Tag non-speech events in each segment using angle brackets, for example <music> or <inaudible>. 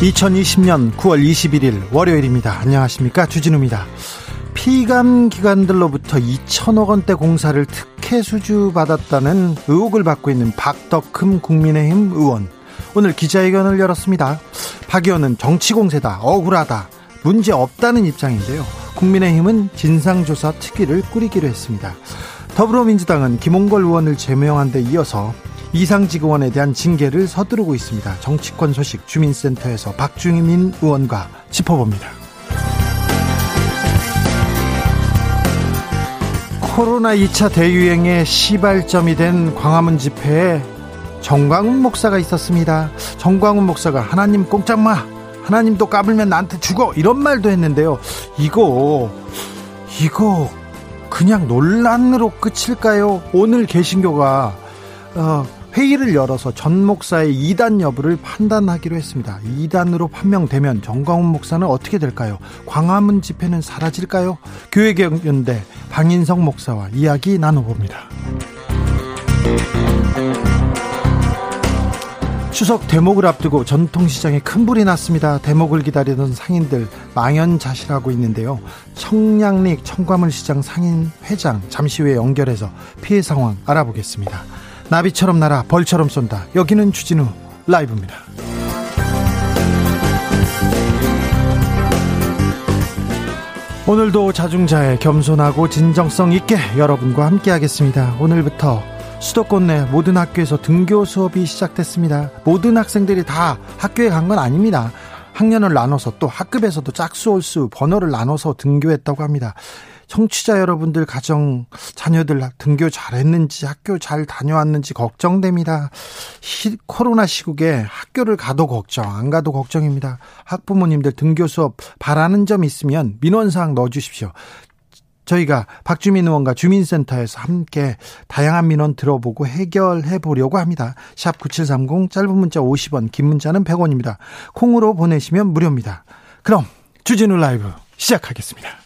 2020년 9월 21일 월요일입니다. 안녕하십니까. 주진우입니다. 피감 기관들로부터 2천억 원대 공사를 특혜 수주 받았다는 의혹을 받고 있는 박덕흠 국민의힘 의원. 오늘 기자회견을 열었습니다. 박 의원은 정치 공세다, 억울하다, 문제 없다는 입장인데요. 국민의힘은 진상조사 특위를 꾸리기로 했습니다. 더불어민주당은 김홍걸 의원을 제명한 데 이어서 이상직원에 대한 징계를 서두르고 있습니다. 정치권 소식 주민센터에서 박주민 의원과 짚어봅니다. 코로나 2차 대유행의 시발점이 된 광화문 집회에 정광훈 목사가 있었습니다. 정광훈 목사가 하나님 꼼짝마 하나님도 까불면 나한테 죽어 이런 말도 했는데요. 이거 이거 그냥 논란으로 끝일까요? 오늘 개신교가 어, 회의를 열어서 전 목사의 이단 여부를 판단하기로 했습니다. 이단으로 판명되면 정광훈 목사는 어떻게 될까요? 광화문 집회는 사라질까요? 교회경연대 방인성 목사와 이야기 나눠봅니다. 추석 대목을 앞두고 전통시장에 큰 불이 났습니다. 대목을 기다리던 상인들 망연자실하고 있는데요. 청량리 청과물 시장 상인 회장 잠시 후에 연결해서 피해 상황 알아보겠습니다. 나비처럼 날아 벌처럼 쏜다. 여기는 주진우 라이브입니다. 오늘도 자중자애 겸손하고 진정성 있게 여러분과 함께 하겠습니다. 오늘부터 수도권 내 모든 학교에서 등교 수업이 시작됐습니다. 모든 학생들이 다 학교에 간 건 아닙니다. 학년을 나눠서 또 학급에서도 짝수, 올수, 번호를 나눠서 등교했다고 합니다. 청취자 여러분들 가정 자녀들 등교 잘했는지 학교 잘 다녀왔는지 걱정됩니다. 시, 코로나 시국에 학교를 가도 걱정 안 가도 걱정입니다. 학부모님들 등교 수업 바라는 점 있으면 민원사항 넣어주십시오. 저희가 박주민 의원과 주민센터에서 함께 다양한 민원 들어보고 해결해 보려고 합니다. 샵 9730 짧은 문자 50원 긴 문자는 100원입니다. 콩으로 보내시면 무료입니다. 그럼 주진우 라이브 시작하겠습니다.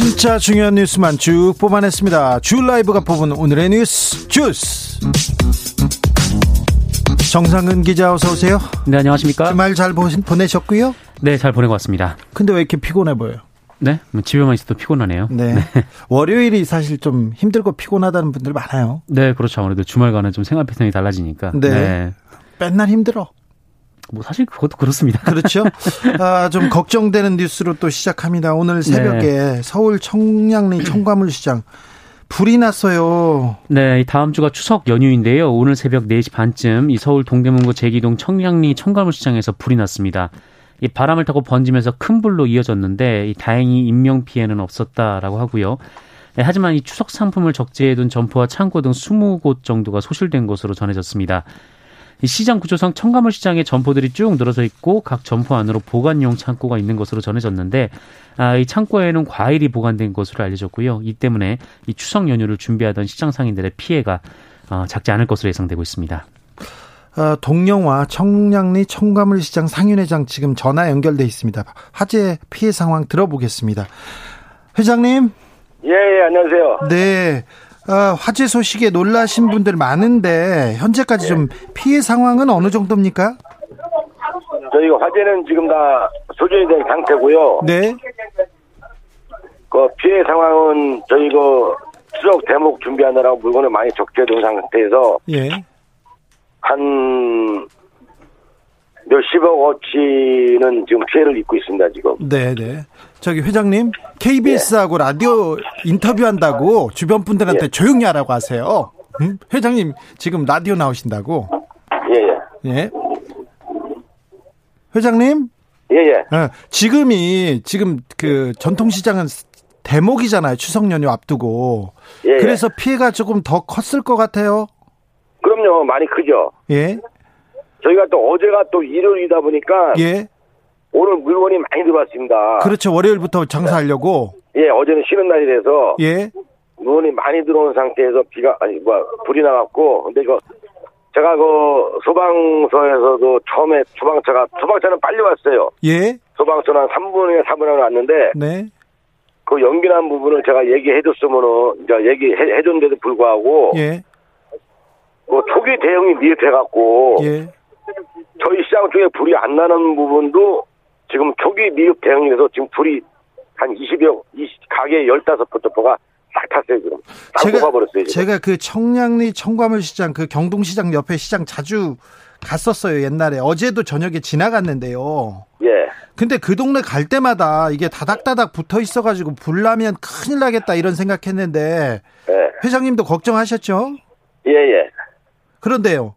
진짜 중요한 뉴스만 쭉 뽑아냈습니다. 주 라이브가 뽑은 오늘의 뉴스 주스. 정상근 기자 어서 오세요. 네 안녕하십니까. 주말 잘 보내셨고요. 네 잘 보내고 왔습니다. 근데 왜 이렇게 피곤해 보여요? 네, 뭐 집에만 있어도 피곤하네요. 네. 네. <laughs> 월요일이 사실 좀 힘들고 피곤하다는 분들 많아요. 네, 그렇죠. 아무래도 주말과는 좀 생활 패턴이 달라지니까. 네. 네. 맨날 힘들어. 뭐 사실 그것도 그렇습니다. <laughs> 그렇죠. 아, 좀 걱정되는 뉴스로 또 시작합니다. 오늘 새벽에 네. 서울 청량리 청과물시장 불이 났어요. 네, 다음 주가 추석 연휴인데요. 오늘 새벽 4시 반쯤 이 서울 동대문구 제기동 청량리 청과물시장에서 불이 났습니다. 이 바람을 타고 번지면서 큰 불로 이어졌는데 다행히 인명 피해는 없었다라고 하고요. 네, 하지만 이 추석 상품을 적재해둔 점포와 창고 등 20곳 정도가 소실된 것으로 전해졌습니다. 시장 구조상 청가물 시장에 점포들이 쭉 늘어서 있고 각 점포 안으로 보관용 창고가 있는 것으로 전해졌는데 아, 이 창고에는 과일이 보관된 것으로 알려졌고요. 이 때문에 이 추석 연휴를 준비하던 시장 상인들의 피해가 어, 작지 않을 것으로 예상되고 있습니다. 어, 동영화 청량리 청가물 시장 상인회장 지금 전화 연결돼 있습니다. 화재 피해 상황 들어보겠습니다. 회장님. 예, 예 안녕하세요. 네. 어, 화재 소식에 놀라신 분들 많은데 현재까지 좀 피해 상황은 어느 정도입니까? 저희가 화재는 지금 다 소진이 된 상태고요. 네. 그 피해 상황은 저희 그 추석 대목 준비하느라고 물건을 많이 적재된 상태에서 예. 한 몇십억 어치는 지금 피해를 입고 있습니다, 지금. 네, 네. 저기 회장님, KBS하고 라디오 인터뷰한다고 주변 분들한테 예. 조용히 하라고 하세요. 응? 회장님, 지금 라디오 나오신다고. 예, 예. 예. 회장님, 예, 예. 어, 지금이 지금 그 전통시장은 대목이잖아요. 추석 연휴 앞두고. 예, 예. 그래서 피해가 조금 더 컸을 것 같아요. 그럼요, 많이 크죠. 예, 저희가 또 어제가 또 일요일이다 보니까 예. 오늘 물건이 많이 들어왔습니다. 그렇죠. 월요일부터 장사하려고. 예, 어제는 쉬는 날이라서 예, 물건이 많이 들어온 상태에서 비가 아니 뭐 불이 나갔고 근데 이거 제가 그 소방서에서도 처음에 소방차가 소방차는 빨리 왔어요. 예, 소방서는 한 3분이나 4분이나 왔는데 네, 그 연기난 부분을 제가 얘기해줬으면은 이제 얘기해줬는데도 불구하고 예, 그 초기 대응이 미흡해갖고 예. 저희 시장 쪽에 불이 안 나는 부분도 지금 초기 미흡 대응에서 지금 불이 한 20여 20, 가게 15포토포가 싹 탔어요 지금 다 뽑아버렸어요 지금. 제가 그 청량리 청과물 시장 그 경동시장 옆에 시장 자주 갔었어요 옛날에 어제도 저녁에 지나갔는데요. 예. 근데 그 동네 갈 때마다 이게 다닥다닥 붙어 있어가지고 불 나면 큰일 나겠다 이런 생각했는데 예. 회장님도 걱정하셨죠? 예, 예. 그런데요.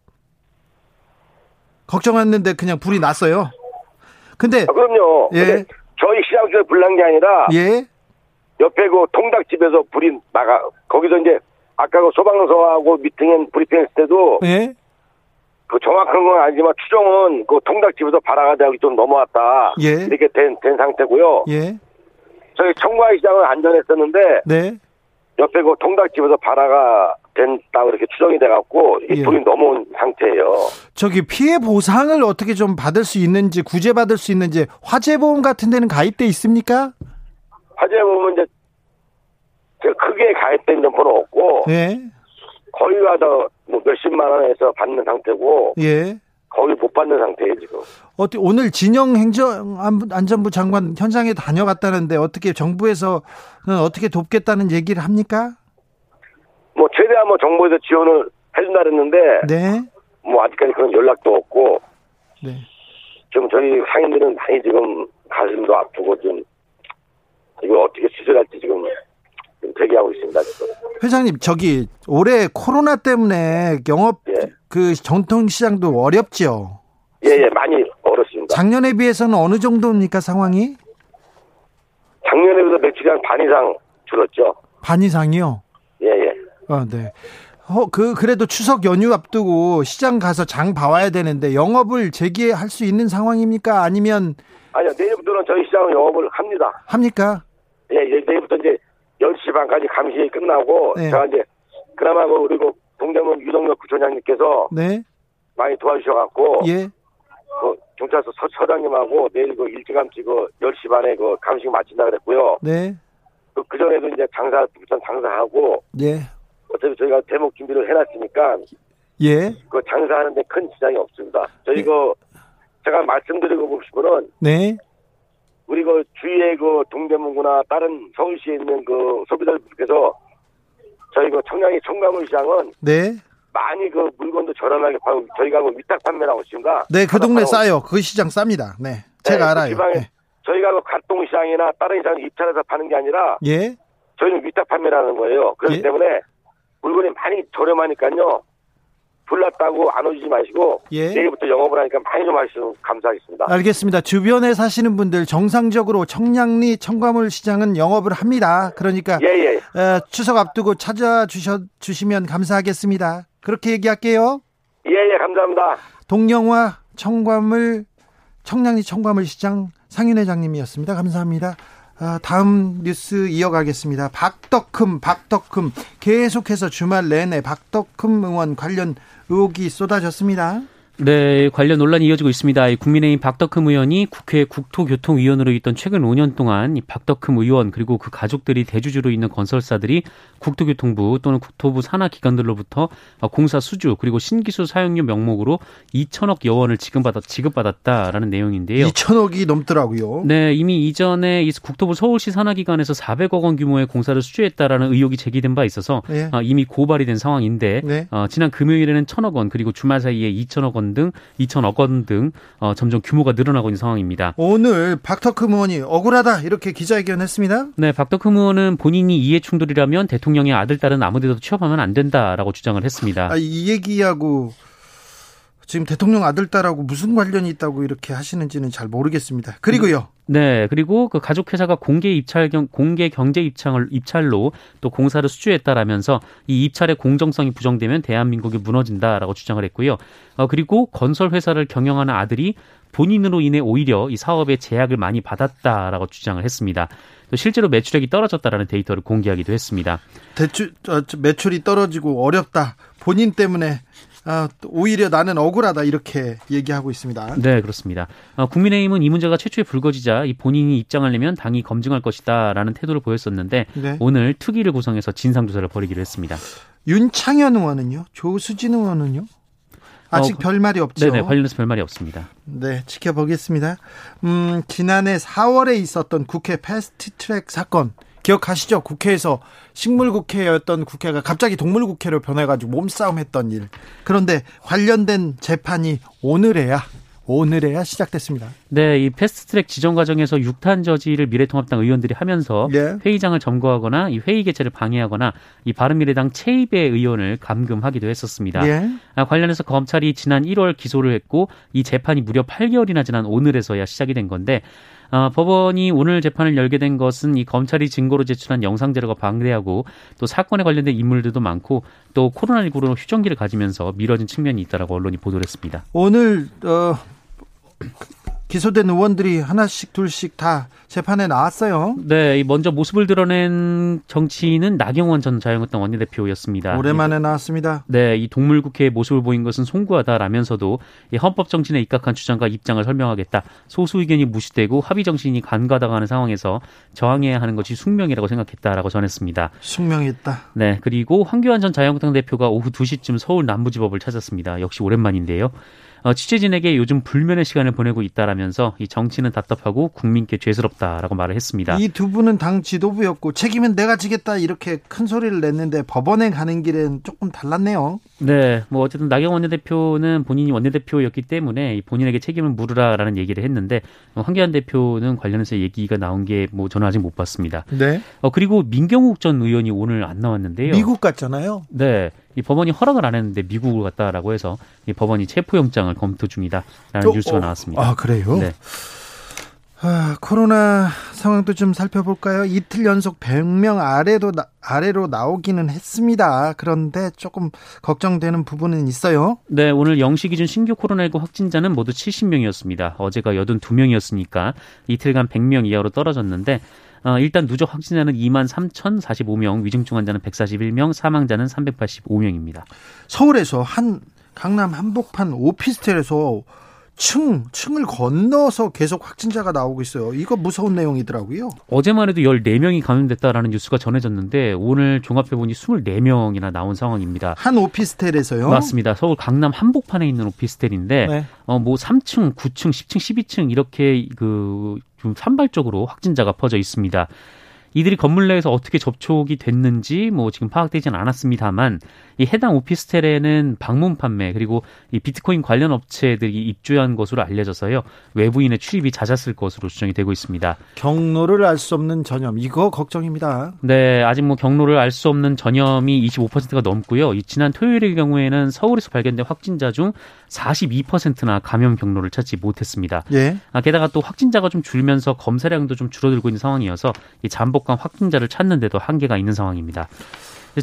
걱정했는데 그냥 불이 났어요. 근데 아, 그럼요. 예. 근데 저희 시장 쪽에 불난 게 아니라 예, 옆에 그 통닭집에서 불이 나가 거기서 이제 아까 그 소방서하고 미팅한 브리핑했을 때도 예, 그 정확한 건 아니지만 추정은 그 통닭집에서 발화가 되고 좀 넘어왔다. 예. 이렇게 된, 된 상태고요. 예, 저희 청과의 시장은 안전했었는데 네, 옆에 그 통닭집에서 발화가 된다고 이렇게 추정이 돼갖고 이 예. 불이 넘어온 상태예요. 저기 피해 보상을 어떻게 좀 받을 수 있는지 구제 받을 수 있는지 화재보험 같은 데는 가입돼 있습니까? 화재 보면 이제 크게 가입된 점포는 없고 예, 거의 가서 뭐 몇십만 원에서 받는 상태고 예. 거의 못 받는 상태예요 지금. 어떻게 오늘 진영 행정안전부 장관 현장에 다녀갔다는데 어떻게 정부에서는 어떻게 돕겠다는 얘기를 합니까? 뭐 최대한 뭐 정부에서 지원을 해준다 그랬는데 네, 뭐 아직까지 그런 연락도 없고 네. 지금 저희 상인들은 많이 지금 가슴도 아프고 좀 이걸 어떻게 수술할지 지금 좀 대기하고 있습니다 지금. 회장님 저기 올해 코로나 때문에 영업 예. 그 전통 시장도 어렵지요. 예예 많이 어렵습니다. 작년에 비해서는 어느 정도입니까 상황이? 작년에 비해서 며칠이 한 반 이상 줄었죠. 반 이상이요. 아, 네. 어, 그, 그래도 추석 연휴 앞두고 시장 가서 장 봐와야 되는데 영업을 재개할 수 있는 상황입니까? 아니면 아니요 내일부터는 저희 시장은 영업을 합니다. 합니까? 예, 예, 내일부터 이제 10시 반까지 감시 끝나고, 네. 제가 이제, 그나마 그, 그리고 동대문 유동혁 구청장님께서 네. 많이 도와주셔갖고, 예. 그 경찰서 서, 서장님하고 내일 그 일찌감치 그 10시 반에 그 감식 마친다 그랬고요. 네. 그, 그 전에도 이제 장사, 부천 장사하고, 예. 어차피 저희가 대목 준비를 해놨으니까, 예. 그 장사하는데 큰 지장이 없습니다. 저희 네. 그, 제가 말씀드리고 싶으면, 네. 우리 그 주위에 그 동대문구나 다른 서울시에 있는 그 소비자들께서 저희 그 청량리 청가물 시장은 네. 많이 그 물건도 저렴하게 팔고 저희가 그 위탁 판매라고 있습니다. 네, 그 동네 싸요. 그 시장 쌉니다. 네. 제가 네, 그 알아요. 지방에 네. 저희가 그 갈동 시장이나 다른 시장 입찰해서 파는 게 아니라 예. 저희는 위탁 판매라는 거예요. 그렇기 예. 때문에 물건이 많이 저렴하니까요. 불났다고 안 오시지 마시고 예. 내일부터 영업을 하니까 많이 좀 하시면 감사하겠습니다. 알겠습니다. 주변에 사시는 분들 정상적으로 청량리 청과물 시장은 영업을 합니다. 그러니까 예예. 어, 추석 앞두고 찾아주셔 주시면 감사하겠습니다. 그렇게 얘기할게요. 예예 감사합니다. 동영화 청과물 청량리 청과물 시장 상윤 회장님이었습니다. 감사합니다. 아, 다음 뉴스 이어가겠습니다. 박덕흠, 박덕흠 계속해서 주말 내내 박덕흠 의원 관련 의혹이 쏟아졌습니다. 네, 관련 논란이 이어지고 있습니다. 국민의힘 박덕흠 의원이 국회 국토교통위원으로 있던 최근 5년 동안 이 박덕흠 의원 그리고 그 가족들이 대주주로 있는 건설사들이 국토교통부 또는 국토부 산하 기관들로부터 공사 수주 그리고 신기술 사용료 명목으로 2천억 여 원을 지급받았, 지급받았다라는 내용인데요. 2천억이 넘더라고요. 네, 이미 이전에 이 국토부 서울시 산하 기관에서 400억 원 규모의 공사를 수주했다라는 의혹이 제기된 바 있어서 네. 이미 고발이 된 상황인데 네. 어, 지난 금요일에는 1천억 원 그리고 주말 사이에 2천억 원등 2천억 원등 어, 점점 규모가 늘어나고 있는 상황입니다. 오늘 박덕흠 의원이 억울하다 이렇게 기자회견했습니다. 네, 박덕흠 의원은 본인이 이해 충돌이라면 대통령의 아들 딸은 아무데도 취업하면 안 된다라고 주장을 했습니다. 아, 이 얘기하고 지금 대통령 아들 딸하고 무슨 관련이 있다고 이렇게 하시는지는 잘 모르겠습니다. 그리고요. 네, 그리고 그 가족 회사가 공개 입찰 경 공개 경제 입찰을 입찰로 또 공사를 수주했다라면서 이 입찰의 공정성이 부정되면 대한민국이 무너진다라고 주장을 했고요. 어, 그리고 건설 회사를 경영하는 아들이 본인으로 인해 오히려 이 사업에 제약을 많이 받았다라고 주장을 했습니다. 또 실제로 매출액이 떨어졌다라는 데이터를 공개하기도 했습니다. 대출 어, 매출이 떨어지고 어렵다. 본인 때문에 아, 오히려 나는 억울하다 이렇게 얘기하고 있습니다. 네, 그렇습니다. 어, 국민의힘은 이 문제가 최초에 불거지자 이 본인이 입장을 내면 당이 검증할 것이다라는 태도를 보였었는데 네. 오늘 특위를 구성해서 진상 조사를 벌이기로 했습니다. 윤창현 의원은요? 조수진 의원은요? 아직 어, 별말이 없죠. 네네, 관련해서 별말이 없습니다. 네, 지켜보겠습니다. 음, 지난해 4월에 있었던 국회 패스트 트랙 사건 기억하시죠? 국회에서 식물 국회였던 국회가 갑자기 동물 국회로 변해가지고 몸싸움했던 일. 그런데 관련된 재판이 오늘에야 오늘에야 시작됐습니다. 네, 이 패스트트랙 지정 과정에서 6탄 저지를 미래통합당 의원들이 하면서 네. 회의장을 점거하거나 이 회의 개최를 방해하거나 이 바른미래당 최입의 의원을 감금하기도 했었습니다. 네. 아, 관련해서 검찰이 지난 1월 기소를 했고 이 재판이 무려 8개월이나 지난 오늘에서야 시작이 된 건데 어, 법원이 오늘 재판을 열게 된 것은 이 검찰이 증거로 제출한 영상 자료가 방대하고 또 사건에 관련된 인물들도 많고 또 코로나19로 휴전기를 가지면서 미뤄진 측면이 있다라고 언론이 보도를 했습니다. 오늘 어, 기소된 의원들이 하나씩 둘씩 다 재판에 나왔어요. 네, 먼저 모습을 드러낸 정치인은 나경원 전 자유한국당 원내대표였습니다. 오랜만에 나왔습니다. 네, 이 동물국회의 모습을 보인 것은 송구하다라면서도 이 헌법 정신에 입각한 주장과 입장을 설명하겠다. 소수 의견이 무시되고 합의 정신이 간과당하는 상황에서 저항해야 하는 것이 숙명이라고 생각했다라고 전했습니다. 숙명했다. 네, 그리고 황교안 전 자유한국당 대표가 오후 2시쯤 서울 남부지법을 찾았습니다. 역시 오랜만인데요. 어, 취재진에게 요즘 불면의 시간을 보내고 있다라면서 이 정치는 답답하고 국민께 죄스럽다라고 말을 했습니다. 이 두 분은 당 지도부였고 책임은 내가 지겠다 이렇게 큰 소리를 냈는데 법원에 가는 길은 조금 달랐네요. 네, 뭐 어쨌든 나경원 원내대표는 본인이 원내대표였기 때문에 본인에게 책임을 물으라라는 얘기를 했는데 어, 황교안 대표는 관련해서 얘기가 나온 게 뭐 저는 아직 못 봤습니다. 네. 어 그리고 민경욱 전 의원이 오늘 안 나왔는데요. 미국 갔잖아요. 네. 이 법원이 허락을 안 했는데 미국으로 갔다라고 해서 이 법원이 체포영장을 검토 중이다라는 어, 뉴스가 나왔습니다. 아 그래요? 네. 아, 코로나 상황도 좀 살펴볼까요? 이틀 연속 100명 아래로, 아래로 나오기는 했습니다. 그런데 조금 걱정되는 부분은 있어요. 네, 오늘 0시 기준 신규 코로나19 확진자는 모두 70명이었습니다. 어제가 82명이었으니까 이틀간 100명 이하로 떨어졌는데 어, 일단 누적 확진자는 2만 3,045명, 위중증 환자는 141명, 사망자는 385명입니다. 서울에서 한 강남 한복판 오피스텔에서 층, 층을 건너서 계속 확진자가 나오고 있어요. 이거 무서운 내용이더라고요. 어제만 해도 14명이 감염됐다라는 뉴스가 전해졌는데 오늘 종합해보니 24명이나 나온 상황입니다. 한 오피스텔에서요? 맞습니다. 서울 강남 한복판에 있는 오피스텔인데 네. 어, 뭐 3층, 9층, 10층, 12층 이렇게 그 좀 산발적으로 확진자가 퍼져 있습니다. 이들이 건물 내에서 어떻게 접촉이 됐는지 뭐 지금 파악되지는 않았습니다만 이 해당 오피스텔에는 방문 판매 그리고 이 비트코인 관련 업체들이 입주한 것으로 알려져서요 외부인의 출입이 잦았을 것으로 추정이 되고 있습니다. 경로를 알 수 없는 전염 이거 걱정입니다. 네, 아직 뭐 경로를 알 수 없는 전염이 25%가 넘고요. 이 지난 토요일의 경우에는 서울에서 발견된 확진자 중 42%나 감염 경로를 찾지 못했습니다. 예. 아, 게다가 또 확진자가 좀 줄면서 검사량도 좀 줄어들고 있는 상황이어서 이 잠복간 확진자를 찾는데도 한계가 있는 상황입니다.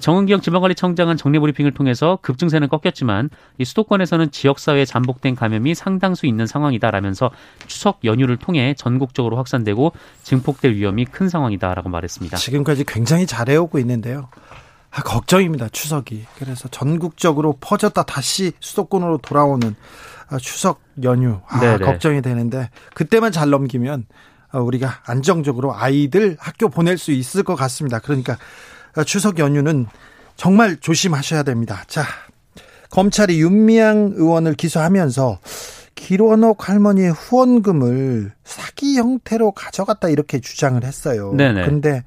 정은경 지방관리청장은 정례 브리핑을 통해서 급증세는 꺾였지만 이 수도권에서는 지역사회에 잠복된 감염이 상당수 있는 상황이다라면서 추석 연휴를 통해 전국적으로 확산되고 증폭될 위험이 큰 상황이다라고 말했습니다. 지금까지 굉장히 잘해오고 있는데요. 아, 걱정입니다. 추석이. 그래서 전국적으로 퍼졌다 다시 수도권으로 돌아오는 아, 추석 연휴 아. 걱정이 되는데 그때만 잘 넘기면 어, 우리가 안정적으로 아이들 학교 보낼 수 있을 것 같습니다. 그러니까 어, 추석 연휴는 정말 조심하셔야 됩니다. 자, 검찰이 윤미향 의원을 기소하면서 기론옥 할머니의 후원금을 사기 형태로 가져갔다 이렇게 주장을 했어요. 네네. 근데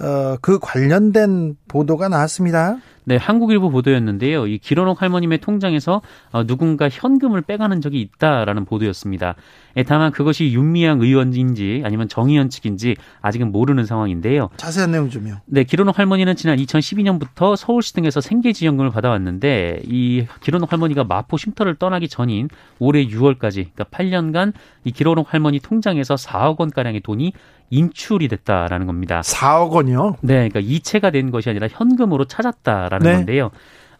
어, 그 관련된 보도가 나왔습니다. 네, 한국일보 보도였는데요. 이 기론옥 할머님의 통장에서 어, 누군가 현금을 빼가는 적이 있다라는 보도였습니다. 예, 다만 그것이 윤미향 의원인지 아니면 정의연 측인지 아직은 모르는 상황인데요. 자세한 내용 좀요. 네, 기론옥 할머니는 지난 2012년부터 서울시 등에서 생계지원금을 받아왔는데 이 기론옥 할머니가 마포 쉼터를 떠나기 전인 올해 6월까지 그러니까 8년간 이 기론옥 할머니 통장에서 4억 원 가량의 돈이 인출이 됐다라는 겁니다. 4억 원이요? 네, 그러니까 이체가 된 것이 아니라 현금으로 찾았다 라는 네. 건데요.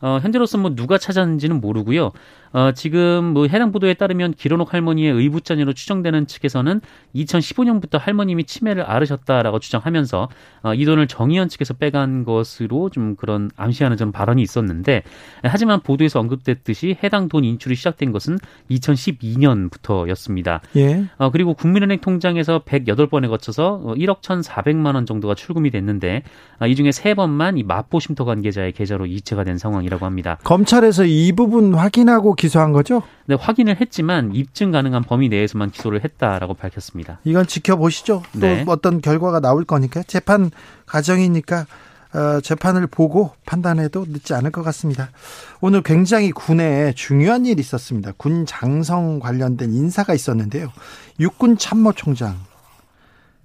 어, 현재로서 뭐 누가 찾았는지는 모르고요. 어, 지금 뭐 해당 보도에 따르면 기론옥 할머니의 의붓자녀로 추정되는 측에서는 2015년부터 할머님이 치매를 앓으셨다라고 주장하면서 어, 이 돈을 정의연 측에서 빼간 것으로 좀 그런 암시하는 좀 발언이 있었는데 하지만 보도에서 언급됐듯이 해당 돈 인출이 시작된 것은 2012년부터였습니다. 예. 어, 그리고 국민은행 통장에서 108번에 거쳐서 1억 1,400만 원 정도가 출금이 됐는데 어, 이 중에 3번만 이 마포 쉼터 관계자의 계좌로 이체가 된 상황이라고 합니다. 검찰에서 이 부분 확인하고 기소한 거죠? 네, 확인을 했지만 입증 가능한 범위 내에서만 기소를 했다라고 밝혔습니다. 이건 지켜보시죠. 또 네. 어떤 결과가 나올 거니까 재판 과정이니까 어, 재판을 보고 판단해도 늦지 않을 것 같습니다. 오늘 굉장히 군에 중요한 일이 있었습니다. 군 장성 관련된 인사가 있었는데요. 육군 참모총장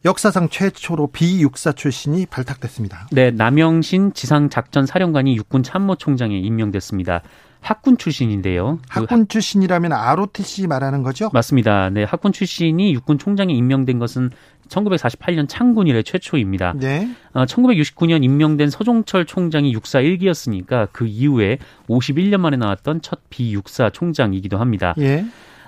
역사상 최초로 비육사 출신이 발탁됐습니다. 네, 남영신 지상작전사령관이 육군 참모총장에 임명됐습니다. 학군 출신인데요. 그 학군 출신이라면 ROTC 말하는 거죠? 맞습니다. 네, 학군 출신이 육군 총장에 임명된 것은 1948년 창군 이래 최초입니다. 네. 어, 1969년 임명된 서종철 총장이 육사 1기였으니까 그 이후에 51년 만에 나왔던 첫 비육사 총장이기도 합니다. 예.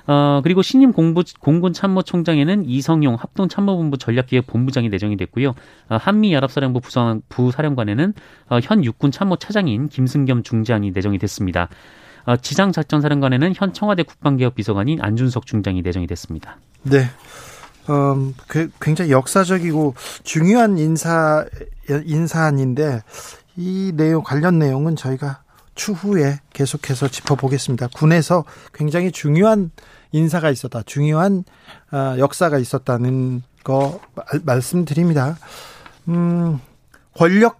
어, 그리고 신임 공부, 공군 참모총장에는 이성용 합동 참모본부 전략기획 본부장이 내정이 됐고요. 어, 한미연합사령부 부상, 부사령관에는 어, 현 육군 참모 차장인 김승겸 중장이 내정이 됐습니다. 어, 지상작전사령관에는 현 청와대 국방개혁 비서관인 안준석 중장이 내정이 됐습니다. 네. 음, 굉장히 역사적이고 중요한 인사 인사안인데 이 내용 관련 내용은 저희가 추후에 계속해서 짚어보겠습니다. 군에서 굉장히 중요한 인사가 있었다. 중요한 어, 역사가 있었다는 거 말씀드립니다. 음, 권력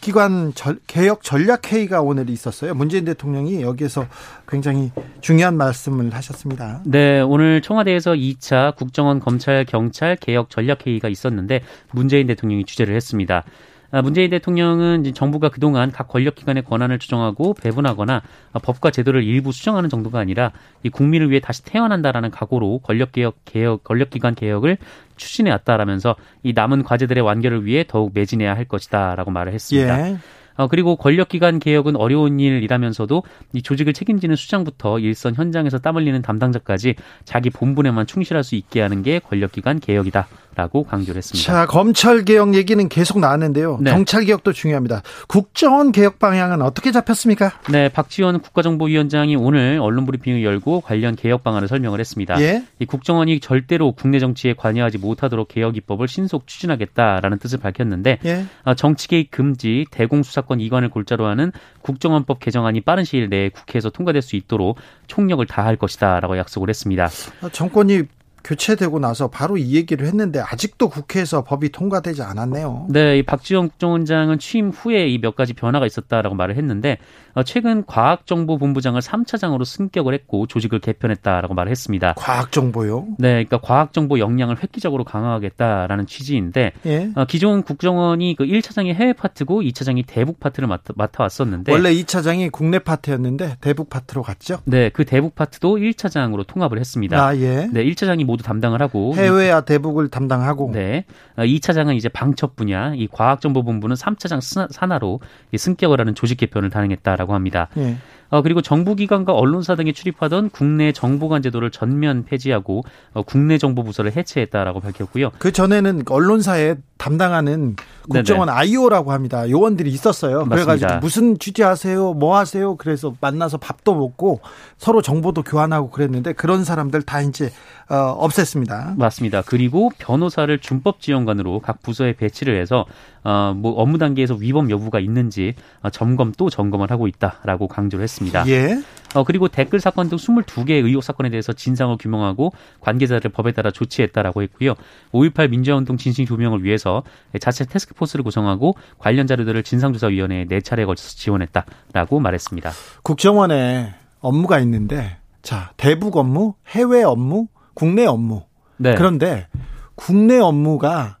기관 개혁 전략 회의가 오늘 있었어요. 문재인 대통령이 여기에서 굉장히 중요한 말씀을 하셨습니다. 네, 오늘 청와대에서 2차 국정원 검찰 경찰 개혁 전략 회의가 있었는데 문재인 대통령이 주재를 했습니다. 아, 문재인 대통령은 정부가 그동안 각 권력기관의 권한을 조정하고 배분하거나 법과 제도를 일부 수정하는 정도가 아니라 이 국민을 위해 다시 태어난다라는 각오로 권력개혁, 개혁, 권력기관 개혁을 추진해 왔다라면서 이 남은 과제들의 완결을 위해 더욱 매진해야 할 것이다라고 말을 했습니다. 예. 어, 그리고 권력기관 개혁은 어려운 일이라면서도 이 조직을 책임지는 수장부터 일선 현장에서 땀 흘리는 담당자까지 자기 본분에만 충실할 수 있게 하는 게 권력기관 개혁이다. 라고 강조를 했습니다. 자, 검찰 개혁 얘기는 계속 나왔는데요. 네. 경찰 개혁도 중요합니다. 국정원 개혁 방향은 어떻게 잡혔습니까? 네, 박지원 국가정보위원장이 오늘 언론 브리핑을 열고 관련 개혁 방안을 설명을 했습니다. 예? 이 국정원이 절대로 국내 정치에 관여하지 못하도록 개혁 입법을 신속 추진하겠다라는 뜻을 밝혔는데 예? 어, 정치 개입 금지, 대공수사권 이관을 골자로 하는 국정원법 개정안이 빠른 시일 내에 국회에서 통과될 수 있도록 총력을 다할 것이다라고 약속을 했습니다. 어, 정권이 교체되고 나서 바로 이 얘기를 했는데 아직도 국회에서 법이 통과되지 않았네요. 네, 이 박지원 국정원장은 취임 후에 이 몇 가지 변화가 있었다라고 말을 했는데 어, 최근 과학정보본부장을 3차장으로 승격을 했고 조직을 개편했다라고 말을 했습니다. 과학정보요? 네, 그러니까 과학정보 역량을 획기적으로 강화하겠다라는 취지인데 예? 어, 기존 국정원이 그 1차장이 해외 파트고 2차장이 대북 파트를 맡아, 맡아 왔었는데 원래 2차장이 국내 파트였는데 대북 파트로 갔죠? 네, 그 대북 파트도 1차장으로 통합을 했습니다. 아, 예. 네, 1차장이 모두 담당을 하고 해외와 대북을 담당하고 네. 2차장은 어, 이제 방첩 분야, 이 과학정보본부는 3차장 산하로 승격을 하는 조직 개편을 단행했다라고 합니다. 네. 어, 그리고 정부기관과 언론사 등이 출입하던 국내 정보관 제도를 전면 폐지하고 어, 국내 정보 부서를 해체했다라고 밝혔고요. 그 전에는 언론사에 담당하는 국정원 네네. IO라고 합니다. 요원들이 있었어요. 맞습니다. 그래가지고 무슨 취재하세요, 뭐 하세요. 그래서 만나서 밥도 먹고 서로 정보도 교환하고 그랬는데 그런 사람들 다 이제 어, 없앴습니다. 맞습니다. 그리고 변호사를 준법 지원관으로 각 부서에 배치를 해서 어, 뭐 업무 단계에서 위법 여부가 있는지 어, 점검 또 점검을 하고 있다라고 강조를 했습니다. 예. 어, 그리고 댓글 사건 등 22개의 의혹 사건에 대해서 진상을 규명하고 관계자를 법에 따라 조치했다라고 했고요. 5.18 민주화운동 진실 조명을 위해서 자체 테스크포스를 구성하고 관련 자료들을 진상조사위원회에 네 차례 걸쳐서 지원했다라고 말했습니다. 국정원에 업무가 있는데 자 대북 업무, 해외 업무, 국내 업무. 네. 그런데 국내 업무가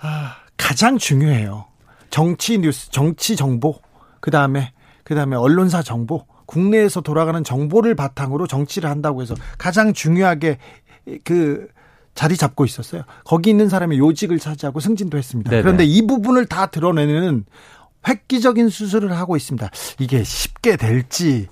아, 가장 중요해요. 정치 뉴스, 정치 정보, 그 다음에 그 다음에 언론사 정보, 국내에서 돌아가는 정보를 바탕으로 정치를 한다고 해서 가장 중요하게 그 자리 잡고 있었어요. 거기 있는 사람이 요직을 차지하고 승진도 했습니다. 네네. 그런데 이 부분을 다 드러내는 획기적인 수술을 하고 있습니다. 이게 쉽게 될지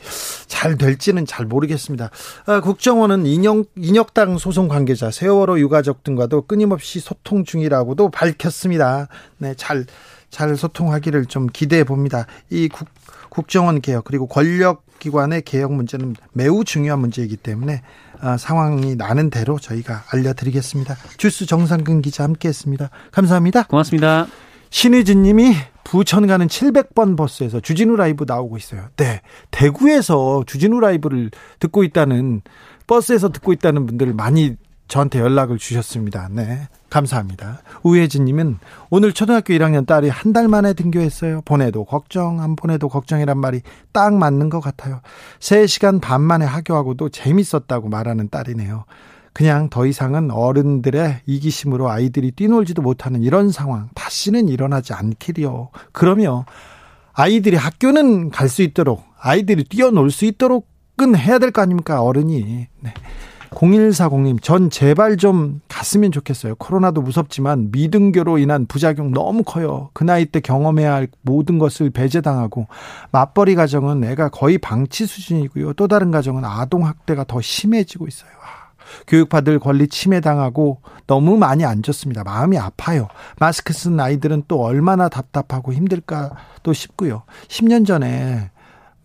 잘 될지는 잘 모르겠습니다. 아, 국정원은 인혁, 인혁당 소송 관계자 세월호 유가족 등과도 끊임없이 소통 중이라고도 밝혔습니다. 네, 잘, 잘 소통하기를 좀 기대해 봅니다. 이 국, 국정원 개혁 그리고 권력기관의 개혁 문제는 매우 중요한 문제이기 때문에 아, 상황이 나는 대로 저희가 알려드리겠습니다. 주스 정상근 기자 함께했습니다. 감사합니다. 고맙습니다. 신의진 님이 부천 가는 700번 버스에서 주진우 라이브 나오고 있어요. 네. 대구에서 주진우 라이브를 듣고 있다는 버스에서 듣고 있다는 분들 많이 저한테 연락을 주셨습니다. 네. 감사합니다. 우혜진 님은 오늘 초등학교 1학년 딸이 한 달 만에 등교했어요. 보내도 걱정, 안 보내도 걱정이란 말이 딱 맞는 것 같아요. 3시간 반 만에 하교하고도 재밌었다고 말하는 딸이네요. 그냥 더 이상은 어른들의 이기심으로 아이들이 뛰놀지도 못하는 이런 상황 다시는 일어나지 않기리요. 그러면 아이들이 학교는 갈 수 있도록 아이들이 뛰어놀 수 있도록은 해야 될 거 아닙니까 어른이. 네. 0140님, 전 제발 좀 갔으면 좋겠어요. 코로나도 무섭지만 미등교로 인한 부작용 너무 커요. 그 나이 때 경험해야 할 모든 것을 배제당하고 맞벌이 가정은 애가 거의 방치 수준이고요. 또 다른 가정은 아동학대가 더 심해지고 있어요. 교육받을 권리 침해당하고 너무 많이 안 좋습니다. 마음이 아파요. 마스크 쓴 아이들은 또 얼마나 답답하고 힘들까도 싶고요. 10년 전에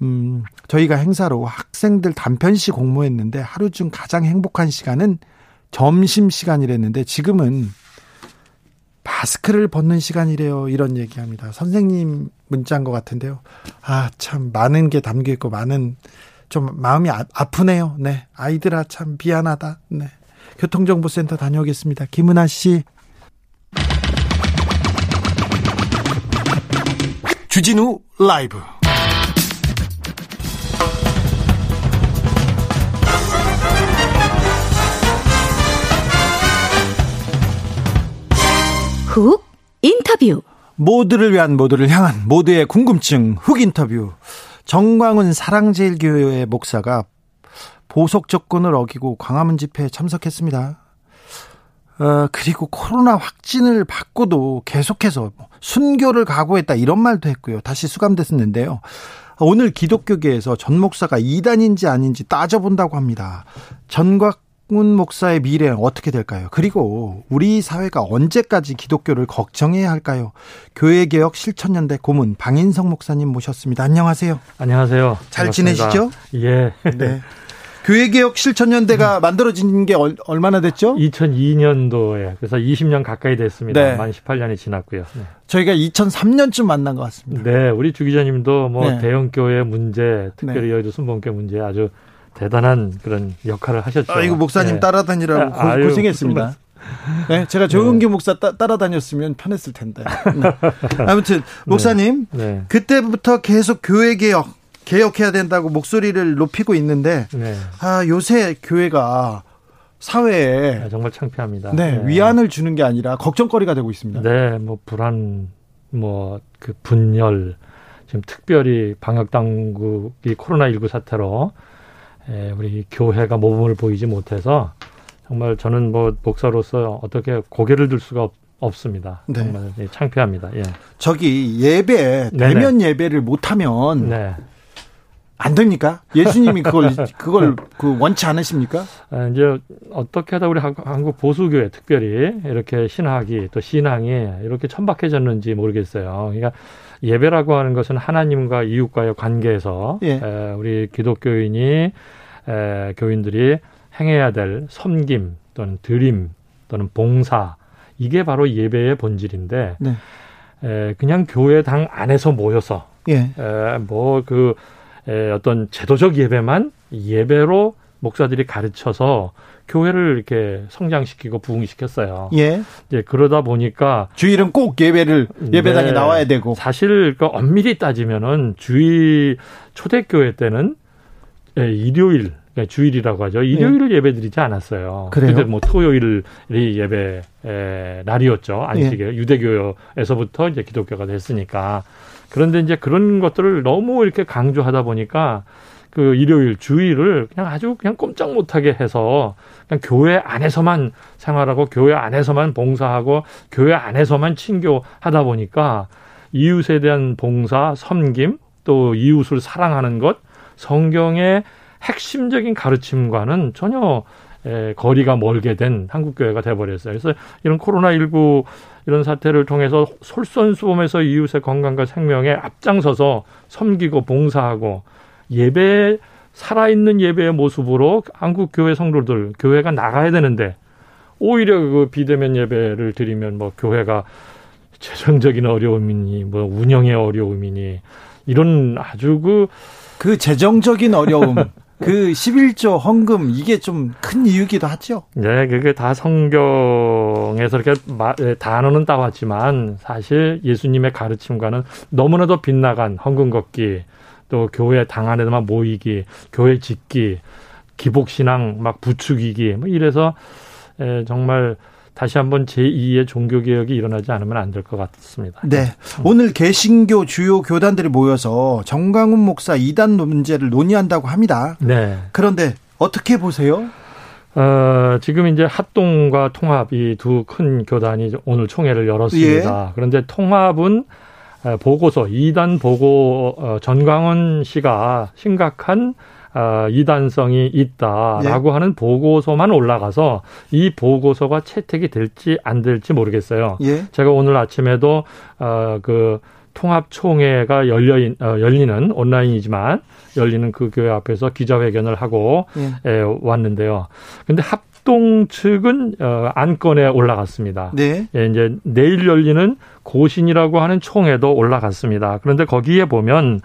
음, 저희가 행사로 학생들 단편시 공모했는데 하루 중 가장 행복한 시간은 점심 시간이랬는데 지금은 마스크를 벗는 시간이래요. 이런 얘기합니다. 선생님 문자인 것 같은데요. 아, 참 많은 게 담겨 있고 많은 좀 마음이 아, 아프네요. 네. 아이들아 참 미안하다. 네. 교통정보센터 다녀오겠습니다. 김은아 씨. 주진우 라이브. 훅 인터뷰. 모두를 위한 모두를 향한 모두의 궁금증 훅 인터뷰. 정광훈 사랑제일교회 목사가 보석 조건을 어기고 광화문 집회에 참석했습니다. 어, 그리고 코로나 확진을 받고도 계속해서 순교를 각오했다 이런 말도 했고요. 다시 수감됐었는데요. 오늘 기독교계에서 전 목사가 이단인지 아닌지 따져본다고 합니다. 전곽 박문 목사의 미래는 어떻게 될까요? 그리고 우리 사회가 언제까지 기독교를 걱정해야 할까요? 교회개혁 실천연대 고문 방인성 목사님 모셨습니다. 안녕하세요. 안녕하세요. 잘 반갑습니다. 지내시죠? 예. 네. 교회개혁 실천연대가 음. 만들어진 게 얼마나 됐죠? 2002년도에 그래서 20년 가까이 됐습니다. 네. 만 18년이 지났고요. 네. 저희가 2003년쯤 만난 것 같습니다. 네, 우리 주 기자님도 뭐 네. 대형 교회 문제, 특별히 네. 여의도 순복교 문제 아주 대단한 그런 역할을 하셨죠. 아, 이거 목사님 네. 따라다니라고 고, 아유, 고생했습니다. 네, 제가 조은기 네. 목사 따, 라다녔으면 편했을 텐데. 네. 아무튼 <laughs> 네. 목사님 네. 그때부터 계속 교회 개혁 개혁해야 된다고 목소리를 높이고 있는데 네. 아 요새 교회가 사회에 아, 정말 창피합니다. 네, 위안을 주는 게 아니라 걱정거리가 되고 있습니다. 네, 뭐 불안, 뭐 그 분열, 지금 특별히 방역 당국이 코로나 19 사태로 예, 우리 교회가 모범을 보이지 못해서 정말 저는 뭐 목사로서 어떻게 고개를 들 수가 없, 없습니다. 네. 정말 예, 창피합니다. 예. 저기 예배 대면 예배를 못하면 네. 안 됩니까? 예수님이 그걸 <laughs> 그걸 그 원치 않으십니까? 아, 이제 어떻게 하다 우리 한국 보수교회 특별히 이렇게 신학이 또 신앙이 이렇게 천박해졌는지 모르겠어요. 그러니까 예배라고 하는 것은 하나님과 이웃과의 관계에서 예. 에, 우리 기독교인이 에, 교인들이 행해야 될 섬김 또는 드림 또는 봉사 이게 바로 예배의 본질인데 네. 에, 그냥 교회당 안에서 모여서 예. 뭐그 어떤 제도적 예배만 예배로 목사들이 가르쳐서 교회를 이렇게 성장시키고 부흥시켰어요. 예. 이제 그러다 보니까 주일은 꼭 예배를 예배당에 네, 나와야 되고 사실 그 엄밀히 따지면은 주일 초대교회 때는 예, 일요일 그러니까 주일이라고 하죠. 일요일을 예. 예배드리지 않았어요. 그래요? 근데 뭐 토요일이 예배 날이었죠. 안식일 예. 유대교에서부터 이제 기독교가 됐으니까 그런데 이제 그런 것들을 너무 이렇게 강조하다 보니까 그 일요일 주일을 그냥 아주 그냥 꼼짝 못하게 해서 그냥 교회 안에서만 생활하고 교회 안에서만 봉사하고 교회 안에서만 친교하다 보니까 이웃에 대한 봉사, 섬김, 또 이웃을 사랑하는 것, 성경의 핵심적인 가르침과는 전혀 에, 거리가 멀게 된 한국 교회가 돼버렸어요. 그래서 이런 코로나 19 이런 사태를 통해서 솔선수범해서 이웃의 건강과 생명에 앞장서서 섬기고 봉사하고 예배 살아있는 예배의 모습으로 한국 교회 성도들 교회가 나가야 되는데 오히려 그 비대면 예배를 드리면 뭐 교회가 재정적인 어려움이니 뭐 운영의 어려움이니 이런 아주 그그 그 재정적인 어려움 <laughs> 그 11조 헌금 이게 좀 큰 이유기도 하죠. 네, 그게 다 성경에서 이렇게 예, 단어는 따왔지만 사실 예수님의 가르침과는 너무나도 빗나간 헌금 걷기, 또 교회 당 안에만 모이기, 교회 짓기, 기복 신앙 막 부추기기 뭐 이래서 에, 정말 다시 한번 제2의 종교 개혁이 일어나지 않으면 안 될 것 같습니다. 네. 오늘 개신교 주요 교단들이 모여서 정강훈 목사 이단 문제를 논의한다고 합니다. 네. 그런데 어떻게 보세요? 어, 지금 이제 합동과 통합 이 두 큰 교단이 오늘 총회를 열었습니다. 예. 그런데 통합은 보고서 이단 보고 어, 전광훈 씨가 심각한 어, 이단성이 있다라고 네. 하는 보고서만 올라가서 이 보고서가 채택이 될지 안 될지 모르겠어요. 예. 제가 오늘 아침에도 어, 그 통합총회가 열려 어, 열리는 온라인이지만 열리는 그 교회 앞에서 기자회견을 하고 예. 에, 왔는데요. 근데 합 동 측은 어, 안건에 올라갔습니다. 네. 예, 이제 내일 열리는 고신이라고 하는 총회도 올라갔습니다. 그런데 거기에 보면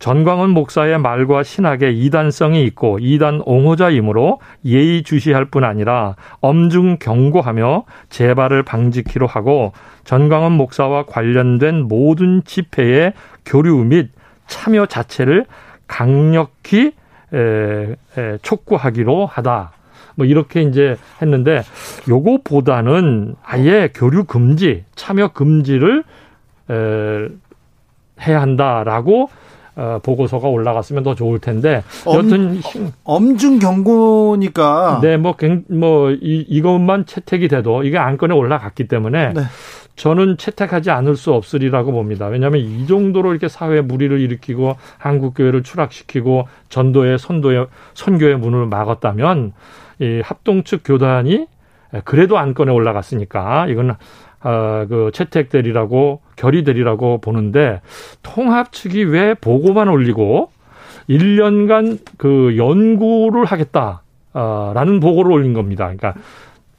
전광훈 목사의 말과 신학에 이단성이 있고 이단 옹호자이므로 예의주시할 뿐 아니라 엄중 경고하며 재발을 방지키로 하고 전광훈 목사와 관련된 모든 집회의 교류 및 참여 자체를 강력히 에, 에, 촉구하기로 하다. 뭐 이렇게 이제 했는데 요거보다는 아예 교류 금지, 참여 금지를 에, 해야 한다라고 어, 보고서가 올라갔으면 더 좋을 텐데 여튼 엄 중 경고니까 네뭐뭐 이, 이것만 채택이 돼도 이게 안건에 올라갔기 때문에 네. 저는 채택하지 않을 수 없으리라고 봅니다. 왜냐하면 이 정도로 이렇게 사회 무리를 일으키고 한국 교회를 추락시키고 전도의 선도의 선교의 문을 막았다면 이 합동 측 교단이 그래도 안건에 올라갔으니까 이건 어, 그 채택되리라고 결의되리라고 보는데 통합 측이 왜 보고만 올리고 1년간 그 연구를 하겠다라는 보고를 올린 겁니다. 그러니까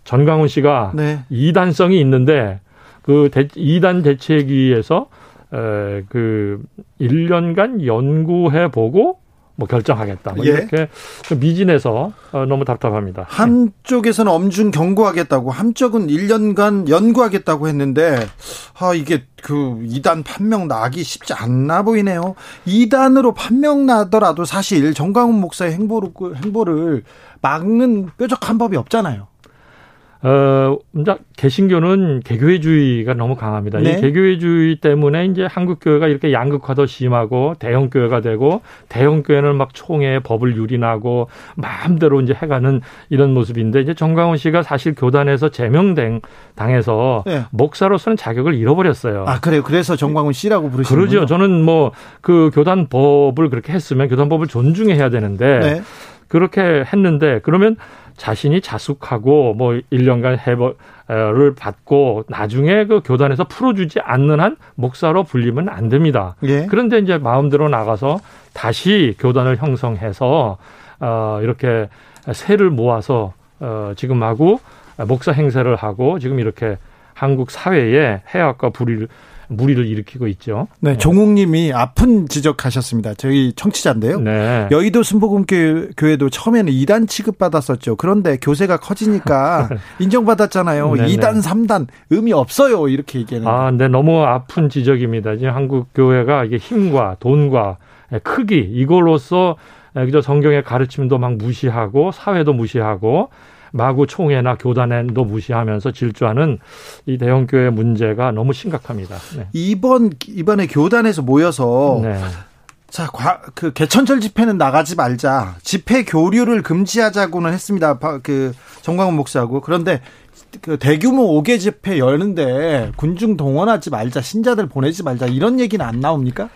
전광훈 씨가 네. 이단성이 있는데 그 대, 이단 대책위에서 에, 그 1년간 연구해 보고 뭐 결정하겠다. 뭐 예. 이렇게 미진해서 어, 너무 답답합니다. 한쪽에서는 엄중 경고하겠다고, 한쪽은 1년간 연구하겠다고 했는데, 아, 이게 그 2단 판명 나기 쉽지 않나 보이네요. 2단으로 판명 나더라도 사실 정강훈 목사의 행보를, 행보를 막는 뾰족한 법이 없잖아요. 어, 이제 개신교는 개교회주의가 너무 강합니다. 네. 이 개교회주의 때문에 이제 한국 교회가 이렇게 양극화도 심하고 대형 교회가 되고 대형 교회는 막 총회 법을 유린하고 마음대로 이제 해가는 이런 모습인데 이제 정광훈 씨가 사실 교단에서 제명된 당해서 네. 목사로서는 자격을 잃어버렸어요. 아 그래요. 그래서 정광훈 씨라고 부르시는 그러죠. 저는 뭐 그 교단 법을 그렇게 했으면 교단 법을 존중해야 되는데 네. 그렇게 했는데 그러면 자신이 자숙하고 뭐 1년간 해벌을 받고 나중에 그 교단에서 풀어주지 않는 한 목사로 불리면 안 됩니다. 예. 그런데 이제 마음대로 나가서 다시 교단을 형성해서 어 이렇게 세를 모아서 어 지금 하고 목사 행세를 하고 지금 이렇게 한국 사회에 해악과 불의를 무리를 일으키고 있죠. 네, 네. 종욱님이 아픈 지적하셨습니다. 저희 청취자인데요. 네. 여의도 순복음교회도 처음에는 2단 취급받았었죠. 그런데 교세가 커지니까 <laughs> 인정받았잖아요. 네네. 2단, 3단 의미 없어요. 이렇게 얘기하는. 아, 네, 너무 아픈 지적입니다. 지금 한국 교회가 이게 힘과 돈과 크기 이걸로써 그저 성경의 가르침도 막 무시하고 사회도 무시하고 마구 총회나 교단에도 무시하면서 질주하는 이 대형 교회 문제가 너무 심각합니다. 네. 이번 이번에 교단에서 모여서 네. 자, 그 개천절 집회는 나가지 말자. 집회 교류를 금지하자고는 했습니다. 그 정광훈 목사하고 그런데 그 대규모 5개 집회 여는데 군중 동원하지 말자, 신자들 보내지 말자 이런 얘기는 안 나옵니까?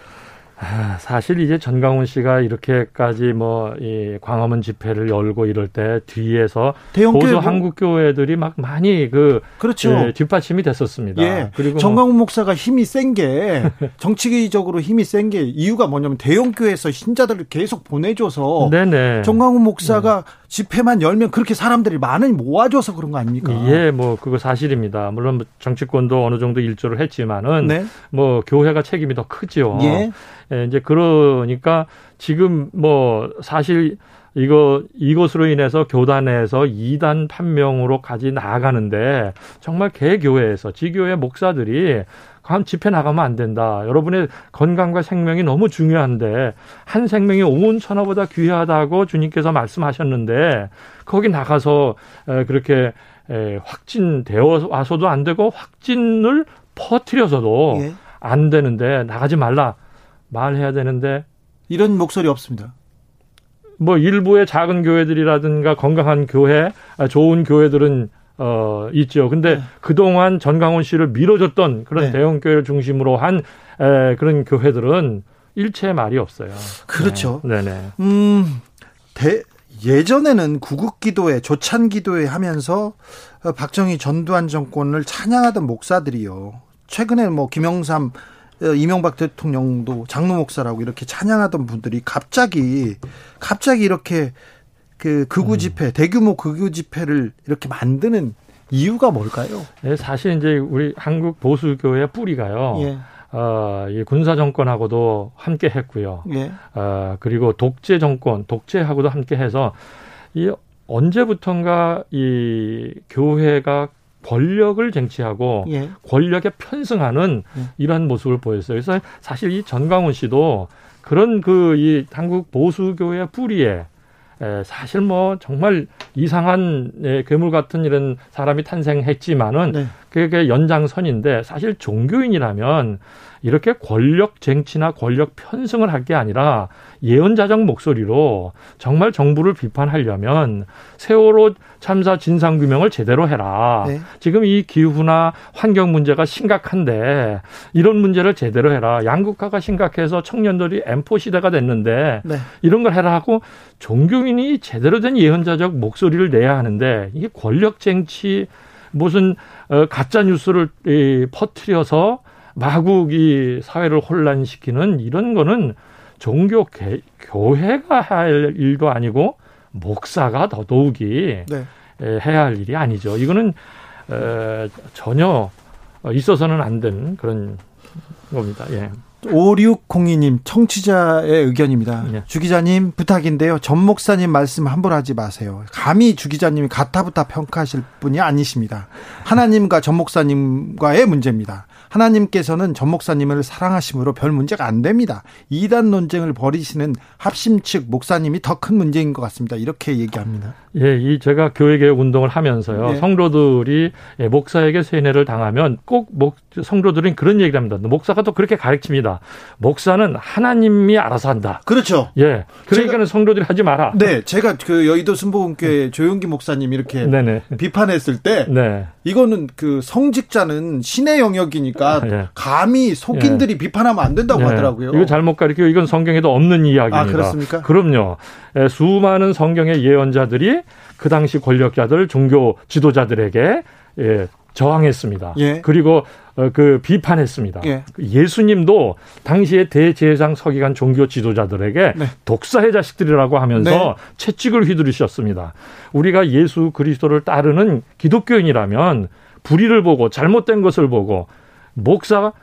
아, 사실 이제 전강훈 씨가 이렇게까지 뭐 이 광화문 집회를 열고 이럴 때 뒤에서 보수 뭐... 한국 교회들이 막 많이 그 그렇죠. 예, 뒷받침이 됐었습니다. 예. 그리고 정강훈 뭐... 목사가 힘이 센 게 <laughs> 정치적으로 힘이 센 게 이유가 뭐냐면 대형 교회에서 신자들을 계속 보내줘서 네네. 정강훈 목사가 네. 집회만 열면 그렇게 사람들이 많이 모아줘서 그런 거 아닙니까? 예, 뭐 그거 사실입니다. 물론 뭐 정치권도 어느 정도 일조를 했지만은 네. 뭐 교회가 책임이 더 크죠. 예. 예, 이제 그러니까 지금 뭐 사실 이거 이것으로 인해서 교단에서 이단 판명으로까지 나아가는데 정말 개교회에서 지교회 목사들이 한 집회 나가면 안 된다. 여러분의 건강과 생명이 너무 중요한데 한 생명이 온 천하보다 귀하다고 주님께서 말씀하셨는데 거기 나가서 그렇게 확진되어 와서도 안 되고 확진을 퍼뜨려서도 예. 안 되는데 나가지 말라 말해야 되는데 이런 목소리 없습니다. 뭐 일부의 작은 교회들이라든가 건강한 교회, 아, 좋은 교회들은 어, 있죠. 근데 네. 그동안 전강훈 씨를 밀어줬던 그런 네. 대형 교회를 중심으로 한 에, 그런 교회들은 일체 말이 없어요. 그렇죠. 네. 네네. 음, 대, 예전에는 구국기도회, 조찬기도회 하면서 어, 박정희 전두환 정권을 찬양하던 목사들이요. 최근에 뭐 김영삼 어, 이명박 대통령도 장로 목사라고 이렇게 찬양하던 분들이 갑자기 갑자기 이렇게 그 극우 음. 집회, 대규모 극우 집회를 이렇게 만드는 이유가 뭘까요? 네, 사실 이제 우리 한국 보수교의 뿌리가요. 예. 어, 이 군사 정권하고도 함께 했고요. 예. 어, 그리고 독재 정권, 독재하고도 함께 해서 이 언제부턴가 이 교회가 권력을 쟁취하고 예. 권력에 편승하는 예. 이러한 모습을 보였어요. 그래서 사실 이 전광훈 씨도 그런 그 이 한국 보수교의 뿌리에 에, 사실 뭐 정말 이상한 예, 괴물 같은 이런 사람이 탄생했지만은 네. 그게 연장선인데 사실 종교인이라면 이렇게 권력 쟁취나 권력 편승을 할 게 아니라 예언자적 목소리로 정말 정부를 비판하려면 세월호 참사 진상 규명을 제대로 해라. 네. 지금 이 기후나 환경 문제가 심각한데 이런 문제를 제대로 해라. 양극화가 심각해서 청년들이 엠포 시대가 됐는데 네. 이런 걸 해라 하고 종교인이 제대로 된 예언자적 목소리를 내야 하는데 이게 권력 쟁취 무슨 어, 가짜 뉴스를 퍼뜨려서 마구 이 사회를 혼란시키는 이런 거는 종교 개, 교회가 할 일도 아니고 목사가 더더욱이 네. 해야 할 일이 아니죠. 이거는 에, 전혀 있어서는 안 되는 그런 겁니다. 예. 5602님 청취자의 의견입니다. 네. 주 기자님 부탁인데요. 전 목사님 말씀 함부로 하지 마세요. 감히 주 기자님이 가타부타 평가하실 분이 아니십니다. 하나님과 전 목사님과의 문제입니다. 하나님께서는 전 목사님을 사랑하심으로 별 문제가 안 됩니다. 이단 논쟁을 벌이시는 합심 측 목사님이 더 큰 문제인 것 같습니다. 이렇게 얘기합니다. 예, 이 제가 교회개혁 운동을 하면서요. 네. 성도들이 예, 목사에게 세뇌를 당하면 꼭 목, 성도들은 그런 얘기를 합니다. 목사가 또 그렇게 가르칩니다. 목사는 하나님이 알아서 한다. 그렇죠. 예. 그러니까는 성도들이 하지 마라. 네, 제가 그 여의도 순복음교회 조용기 목사님 이렇게 네네. 비판했을 때 네. 이거는 그 성직자는 신의 영역이니까 예. 감히 속인들이 예. 비판하면 안 된다고 예. 하더라고요. 이거 잘못 가르치고 이건 성경에도 없는 이야기입니다. 아, 그렇습니까? 그럼요. 예, 수많은 성경의 예언자들이 그 당시 권력자들, 종교 지도자들에게 예, 저항했습니다. 예. 그리고 어, 그 비판했습니다. 예. 예수님도 당시에 대제사장 서기관 종교 지도자들에게 네. 독사의 자식들이라고 하면서 네. 채찍을 휘두르셨습니다. 우리가 예수 그리스도를 따르는 기독교인이라면 불의를 보고 잘못된 것을 보고 목사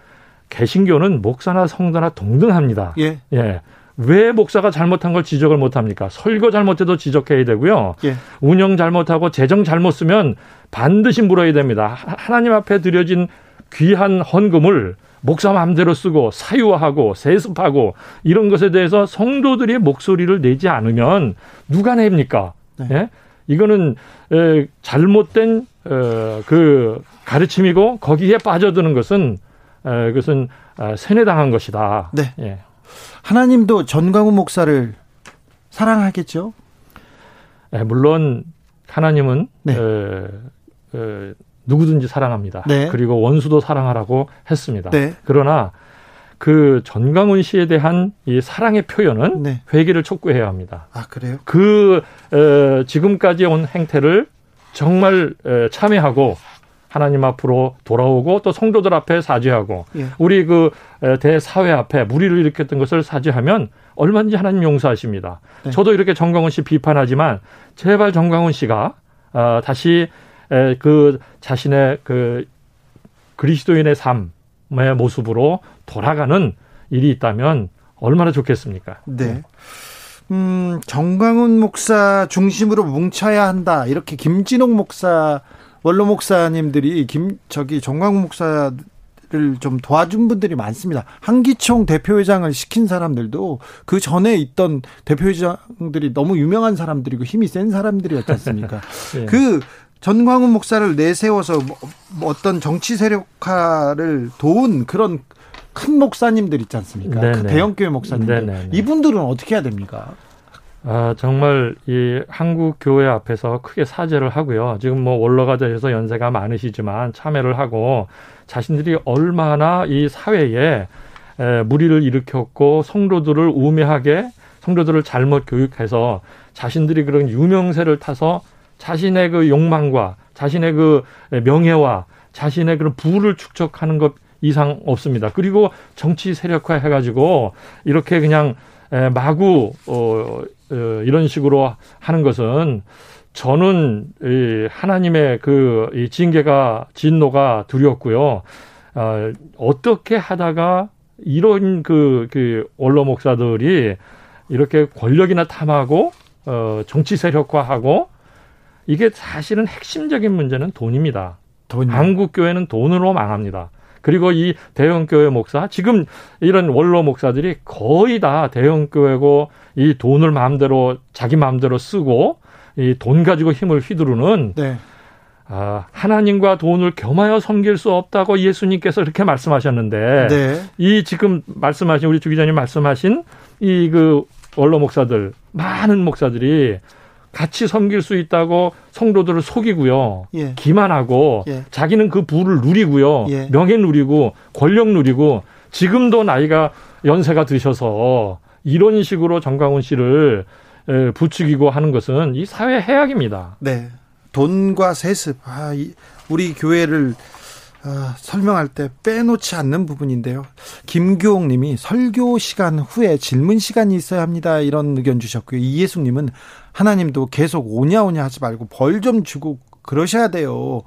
개신교는 목사나 성도나 동등합니다. 예. 예. 왜 목사가 잘못한 걸 지적을 못 합니까? 설교 잘못해도 지적해야 되고요. 예. 운영 잘못하고 재정 잘못 쓰면 반드시 물어야 됩니다. 하나님 앞에 드려진 귀한 헌금을 목사 마음대로 쓰고 사유화하고 세습하고 이런 것에 대해서 성도들이 목소리를 내지 않으면 누가 냅니까? 네. 예? 이거는 에, 잘못된 어, 그 가르침이고 거기에 빠져드는 것은 에, 그것은 아, 세뇌당한 것이다. 네. 예. 하나님도 전광훈 목사를 사랑하겠죠? 네, 물론 하나님은 네. 에, 에, 누구든지 사랑합니다. 네. 그리고 원수도 사랑하라고 했습니다. 네. 그러나 그 전광훈 씨에 대한 이 사랑의 표현은 네. 회개를 촉구해야 합니다. 아 그래요? 그 에, 지금까지 온 행태를 정말 에, 참여하고 하나님 앞으로 돌아오고 또 성도들 앞에 사죄하고 예. 우리 그 대사회 앞에 무리를 일으켰던 것을 사죄하면 얼마든지 하나님 용서하십니다. 네. 저도 이렇게 정광훈 씨 비판하지만 제발 정광훈 씨가 어, 다시 에, 그 자신의 그 그리스도인의 삶의 모습으로 돌아가는 일이 있다면 얼마나 좋겠습니까? 네. 음, 정광훈 목사 중심으로 뭉쳐야 한다. 이렇게 김진홍 목사 원로 목사님들이 김 저기 정광훈 목사 를 좀 도와준 분들이 많습니다. 한기총 대표회장을 시킨 사람들도 그 전에 있던 대표회장들이 너무 유명한 사람들이고 힘이 센 사람들이었지 않습니까? <laughs> 네. 그 전광훈 목사를 내세워서 뭐, 뭐 어떤 정치 세력화를 도운 그런 큰 목사님들 있지 않습니까? 그 대형교회 목사님들. 네네. 이분들은 어떻게 해야 됩니까? 아, 정말 이 한국 교회 앞에서 크게 사죄를 하고요. 지금 뭐 원로가 되셔서 연세가 많으시지만 참여를 하고 자신들이 얼마나 이 사회에 에, 무리를 일으켰고 성도들을 우매하게 성도들을 잘못 교육해서 자신들이 그런 유명세를 타서 자신의 그 욕망과 자신의 그 명예와 자신의 그런 부를 축적하는 것 이상 없습니다. 그리고 정치 세력화 해가지고 이렇게 그냥 마구 어, 어, 이런 식으로 하는 것은 저는 이 하나님의 그이 징계가 진노가 두렵고요. 어, 어떻게 하다가 이런 그, 그 원로 목사들이 이렇게 권력이나 탐하고 어, 정치 세력화하고 이게 사실은 핵심적인 문제는 돈입니다. 돈. 한국 교회는 돈으로 망합니다. 그리고 이 대형 교회 목사 지금 이런 원로 목사들이 거의 다 대형 교회고 이 돈을 마음대로 자기 마음대로 쓰고 이 돈 가지고 힘을 휘두르는 네. 아, 하나님과 돈을 겸하여 섬길 수 없다고 예수님께서 이렇게 말씀하셨는데 네. 이 지금 말씀하신 우리 주 기자님 말씀하신 이 그 원로 목사들 많은 목사들이 같이 섬길 수 있다고 성도들을 속이고요. 예. 기만하고 예. 자기는 그 부를 누리고요. 예. 명예 누리고 권력 누리고 지금도 나이가 연세가 드셔서 이런 식으로 정강훈 씨를 부추기고 하는 것은 이 사회 해악입니다. 네. 돈과 세습. 아, 우리 교회를 아, 설명할 때 빼놓지 않는 부분인데요. 김교옥 님이 설교 시간 후에 질문 시간이 있어야 합니다. 이런 의견 주셨고요. 이예숙 님은 하나님도 계속 오냐오냐 하지 말고 벌 좀 주고 그러셔야 돼요.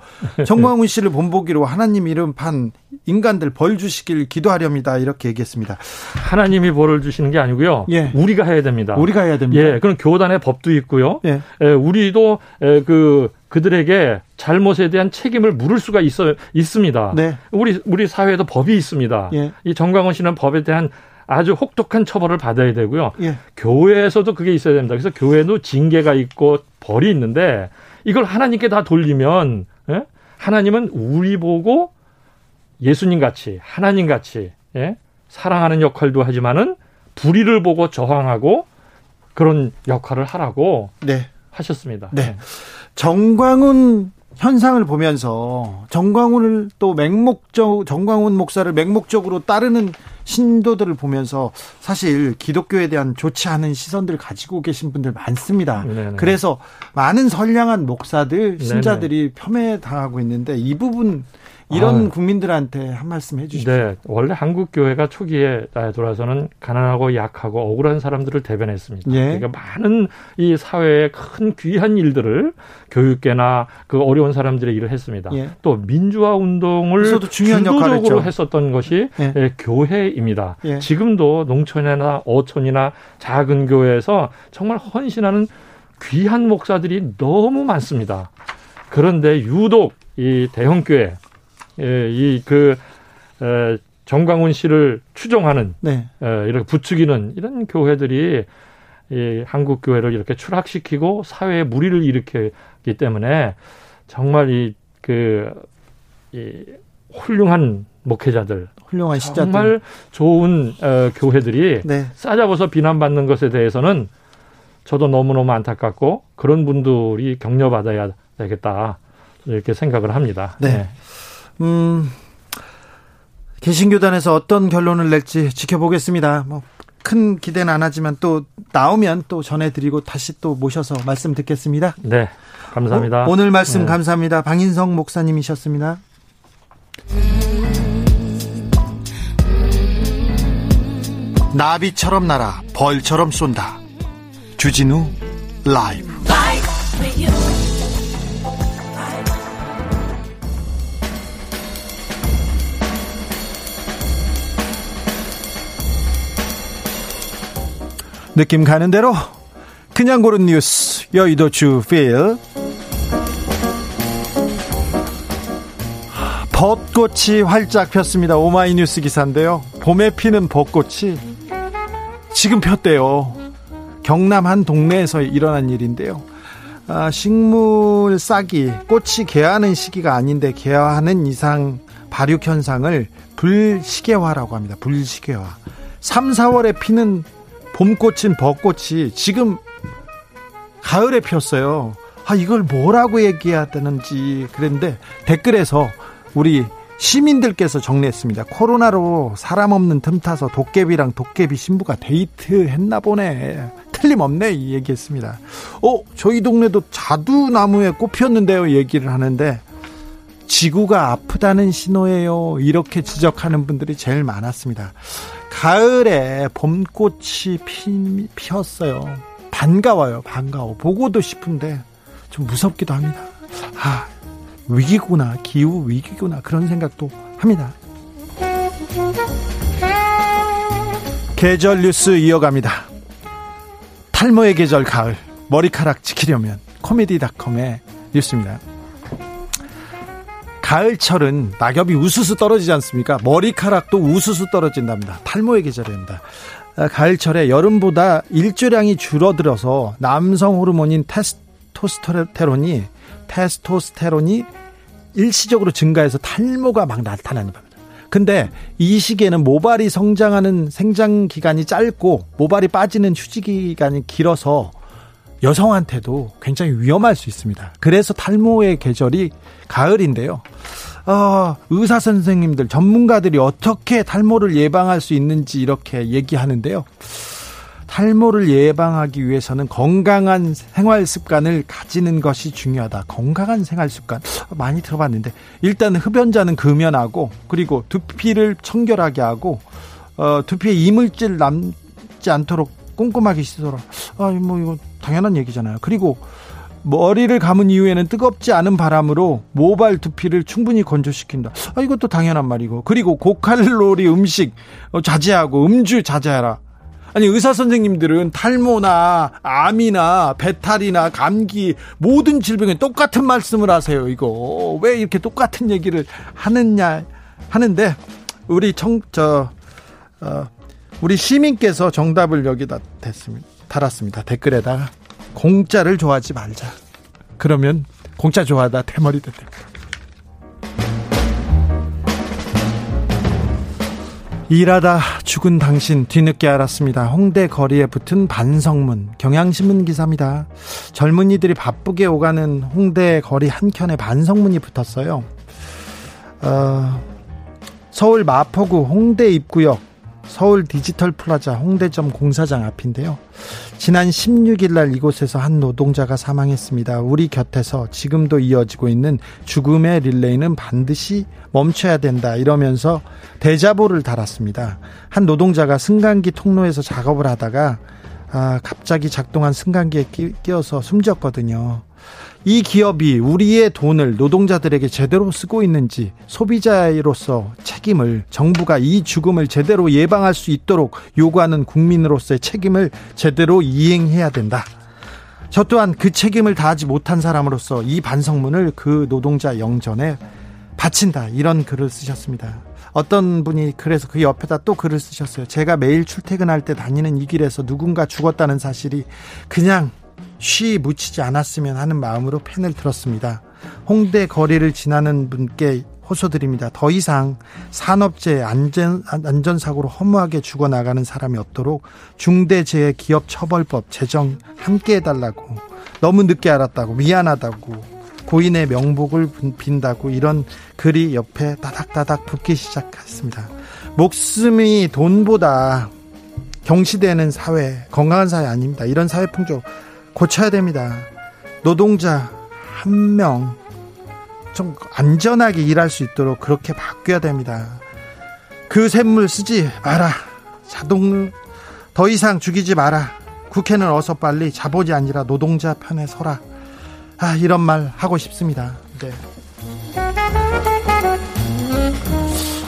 정광훈 씨를 본보기로 하나님 이름 판 인간들 벌 주시길 기도하렵니다. 이렇게 얘기했습니다. 하나님이 벌을 주시는 게 아니고요. 예. 우리가 해야 됩니다. 우리가 해야 됩니다. 예. 그럼 교단의 법도 있고요. 예. 예 우리도 그 그들에게 잘못에 대한 책임을 물을 수가 있어 있습니다. 네. 우리 우리 사회에도 법이 있습니다. 예. 이 정광훈 씨는 법에 대한 아주 혹독한 처벌을 받아야 되고요. 예. 교회에서도 그게 있어야 됩니다. 그래서 교회도 징계가 있고 벌이 있는데 이걸 하나님께 다 돌리면 예? 하나님은 우리 보고 예수님 같이 하나님 같이 예? 사랑하는 역할도 하지만은 불의를 보고 저항하고 그런 역할을 하라고 네. 하셨습니다. 네. 네. 정광훈 현상을 보면서 정광훈을 또 맹목적 정광훈 목사를 맹목적으로 따르는 신도들을 보면서 사실 기독교에 대한 좋지 않은 시선들 가지고 계신 분들 많습니다. 네네. 그래서 많은 선량한 목사들 신자들이. 폄훼 당하고 있는데 이 부분 이런 아, 국민들한테 한 말씀 해주시죠. 네, 원래 한국 교회가 초기에 돌아서는 가난하고 약하고 억울한 사람들을 대변했습니다. 예. 그러니까 많은 이 사회의 큰 귀한 일들을 교육계나 그 어려운 사람들의 일을 했습니다. 예. 또 민주화 운동을 주도적으로 했었던 것이 예. 예. 교회입니다. 예. 지금도 농촌이나 어촌이나 작은 교회에서 정말 헌신하는 귀한 목사들이 너무 많습니다. 그런데 유독 이 대형 교회 예, 이그 정광훈 씨를 추종하는 네. 에, 이렇게 부추기는 이런 교회들이 이 한국 교회를 이렇게 추락시키고 사회에 무리를 일으켰기 때문에 정말 이그 이 훌륭한 목회자들, 훌륭한 시자들. 정말 좋은 어, 교회들이 네. 싸잡아서 비난받는 것에 대해서는 저도 너무너무 안타깝고 그런 분들이 격려받아야 되겠다 이렇게 생각을 합니다. 네. 네. 음, 개신교단에서 어떤 결론을 낼지 지켜보겠습니다. 뭐, 큰 기대는 안 하지만 또 나오면 또 전해드리고 다시 또 모셔서 말씀 듣겠습니다. 네. 감사합니다. 오, 늘 말씀 네. 감사합니다. 방인성 목사님이셨습니다. 나비처럼 날아 벌처럼 쏜다. 주진우 라이브. 느낌 가는 대로 그냥 고른 뉴스 여의도 주필 벚꽃이 활짝 폈습니다. 오마이뉴스 기사인데요. 봄에 피는 벚꽃이 지금 폈대요. 경남 한 동네에서 일어난 일인데요. 아, 식물 싹이 꽃이 개하는 시기가 아닌데 개화하는 이상 발육 현상을 불시계화라고 합니다. 불시계화. 3, 4월에 피는 봄꽃인 벚꽃이 지금 가을에 피었어요. 아, 이걸 뭐라고 얘기해야 되는지 그랬는데 댓글에서 우리 시민들께서 정리했습니다. 코로나로 사람 없는 틈 타서 도깨비랑 도깨비 신부가 데이트 했나 보네. 틀림없네. 이 얘기했습니다. 어, 저희 동네도 자두나무에 꽃 피었는데요. 얘기를 하는데 지구가 아프다는 신호예요. 이렇게 지적하는 분들이 제일 많았습니다. 가을에 봄꽃이 피, 피었어요. 반가워요. 반가워. 보고도 싶은데 좀 무섭기도 합니다. 아, 위기구나. 기후 위기구나. 그런 생각도 합니다. 계절 뉴스 이어갑니다. 탈모의 계절 가을. 머리카락 지키려면 코미디닷컴의 뉴스입니다. 가을철은 낙엽이 우수수 떨어지지 않습니까? 머리카락도 우수수 떨어진답니다. 탈모의 계절입니다. 아, 가을철에 여름보다 일조량이 줄어들어서 남성 호르몬인 테스토스테론이 테스토스테론이 일시적으로 증가해서 탈모가 막 나타나는 겁니다. 근데 이 시기에는 모발이 성장하는 생장 기간이 짧고 모발이 빠지는 휴지 기간이 길어서 여성한테도 굉장히 위험할 수 있습니다. 그래서 탈모의 계절이 가을인데요. 어, 의사 선생님들, 전문가들이 어떻게 탈모를 예방할 수 있는지 이렇게 얘기하는데요. 탈모를 예방하기 위해서는 건강한 생활 습관을 가지는 것이 중요하다. 건강한 생활 습관 많이 들어봤는데 일단 흡연자는 금연하고 그리고 두피를 청결하게 하고 어, 두피에 이물질 남지 않도록 꼼꼼하게 씻어라. 아, 뭐 이거 당연한 얘기잖아요. 그리고 머리를 감은 이후에는 뜨겁지 않은 바람으로 모발 두피를 충분히 건조시킨다. 아, 이것도 당연한 말이고. 그리고 고칼로리 음식 어, 자제하고 음주 자제하라. 아니 의사 선생님들은 탈모나 암이나 배탈이나 감기 모든 질병에 똑같은 말씀을 하세요. 이거 왜 이렇게 똑같은 얘기를 하느냐 하는데 우리 청저 어, 우리 시민께서 정답을 여기다 댔습니다. 달았습니다. 댓글에다가 공짜를 좋아하지 말자. 그러면 공짜 좋아하다 대머리 됐다. 일하다 죽은 당신 뒤늦게 알았습니다. 홍대 거리에 붙은 반성문 경향신문 기사입니다. 젊은이들이 바쁘게 오가는 홍대 거리 한켠에 반성문이 붙었어요. 어, 서울 마포구 홍대 입구역 서울 디지털 플라자 홍대점 공사장 앞인데요. 지난 16일 날 이곳에서 한 노동자가 사망했습니다. 우리 곁에서 지금도 이어지고 있는 죽음의 릴레이는 반드시 멈춰야 된다 이러면서 대자보를 달았습니다. 한 노동자가 승강기 통로에서 작업을 하다가 아, 갑자기 작동한 승강기에 끼, 끼어서 숨졌거든요. 이 기업이 우리의 돈을 노동자들에게 제대로 쓰고 있는지 소비자로서 책임을 정부가 이 죽음을 제대로 예방할 수 있도록 요구하는 국민으로서의 책임을 제대로 이행해야 된다. 저 또한 그 책임을 다하지 못한 사람으로서 이 반성문을 그 노동자 영전에 바친다. 이런 글을 쓰셨습니다. 어떤 분이 그래서 그 옆에다 또 글을 쓰셨어요. 제가 매일 출퇴근할 때 다니는 이 길에서 누군가 죽었다는 사실이 그냥 쉬 묻히지 않았으면 하는 마음으로 펜을 들었습니다. 홍대 거리를 지나는 분께 호소드립니다. 더 이상 산업재해 안전, 안전사고로 허무하게 죽어나가는 사람이 없도록 중대재해기업처벌법 제정 함께 해달라고 너무 늦게 알았다고 미안하다고 고인의 명복을 빈다고 이런 글이 옆에 따닥따닥 붙기 시작했습니다. 목숨이 돈보다 경시되는 사회, 건강한 사회 아닙니다. 이런 사회 풍조 고쳐야 됩니다. 노동자 한 명 좀 안전하게 일할 수 있도록 그렇게 바뀌어야 됩니다. 그 샘물 쓰지 마라. 자동 더 이상 죽이지 마라. 국회는 어서 빨리 자본이 아니라 노동자 편에 서라. 아, 이런 말 하고 싶습니다. 네.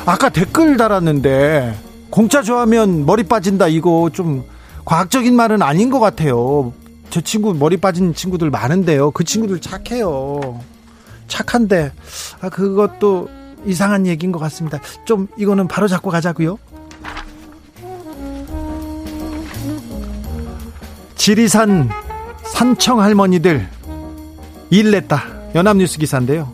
아까 댓글 달았는데 공짜 좋아하면 머리 빠진다 이거 좀 과학적인 말은 아닌 것 같아요. 저 친구 머리 빠진 친구들 많은데요. 그 친구들 착해요. 착한데 아 그것도 이상한 얘기인 것 같습니다. 좀 이거는 바로 잡고 가자고요. 지리산 산청 할머니들 일 냈다. 연합뉴스 기사인데요.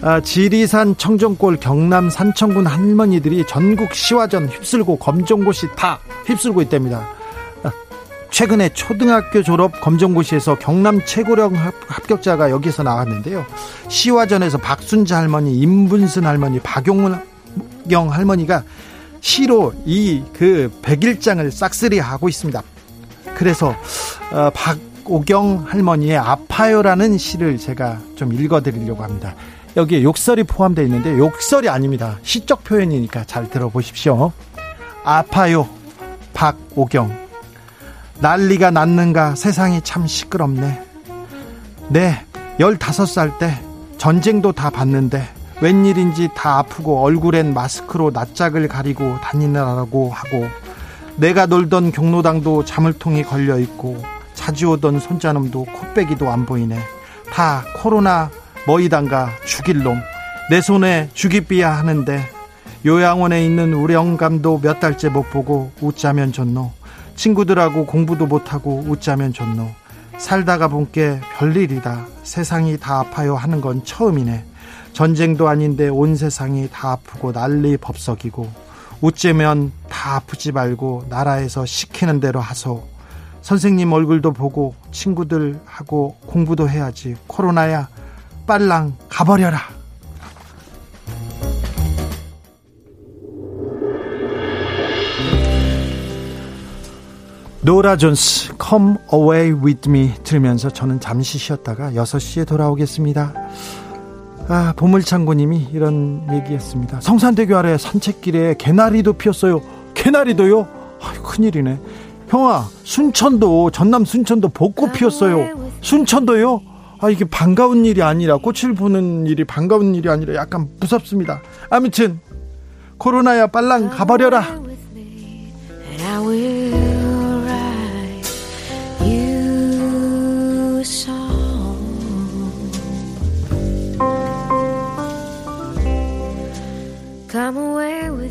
아, 지리산 청정골 경남 산청군 할머니들이 전국 시화전 휩쓸고 검정고시 다 휩쓸고 있답니다. 최근에 초등학교 졸업 검정고시에서 경남 최고령 합격자가 여기서 나왔는데요. 시화전에서 박순자 할머니, 임분순 할머니, 박용경 할머니가 시로 이 그 백일장을 싹쓸이 하고 있습니다. 그래서 어, 박오경 할머니의 아파요라는 시를 제가 좀 읽어드리려고 합니다. 여기에 욕설이 포함되어 있는데 욕설이 아닙니다. 시적 표현이니까 잘 들어보십시오. 아파요, 박오경. 난리가 났는가 세상이 참 시끄럽네. 네, 15살 때 전쟁도 다 봤는데 웬일인지 다 아프고 얼굴엔 마스크로 낯짝을 가리고 다니느라고 하고 내가 놀던 경로당도 자물통이 걸려 있고 자주 오던 손자놈도 코빼기도 안 보이네. 다 코로나 뭐이단가 죽일 놈. 내 손에 죽이비야 하는데 요양원에 있는 우리 영감도 몇 달째 못 보고 웃자면 좋노. 친구들하고 공부도 못하고 웃자면 좋노. 살다가 본 게 별일이다. 세상이 다 아파요 하는 건 처음이네. 전쟁도 아닌데 온 세상이 다 아프고 난리 법석이고 웃자면 다 아프지 말고 나라에서 시키는 대로 하소. 선생님 얼굴도 보고 친구들하고 공부도 해야지. 코로나야 빨랑 가버려라. 노라 존스 Come Away With Me 들으면서 저는 잠시 쉬었다가 6시에 돌아오겠습니다. 아, 보물창고님이 이런 얘기했습니다. 성산대교 아래 산책길에 개나리도 피었어요. 개나리도요? 아, 큰일이네. 형아, 순천도 전남 순천도 벚꽃 피었어요. 순천도요? 아, 이게 반가운 일이 아니라 꽃을 보는 일이 반가운 일이 아니라 약간 무섭습니다. 아무튼 코로나야 빨랑 가버려라. Come away with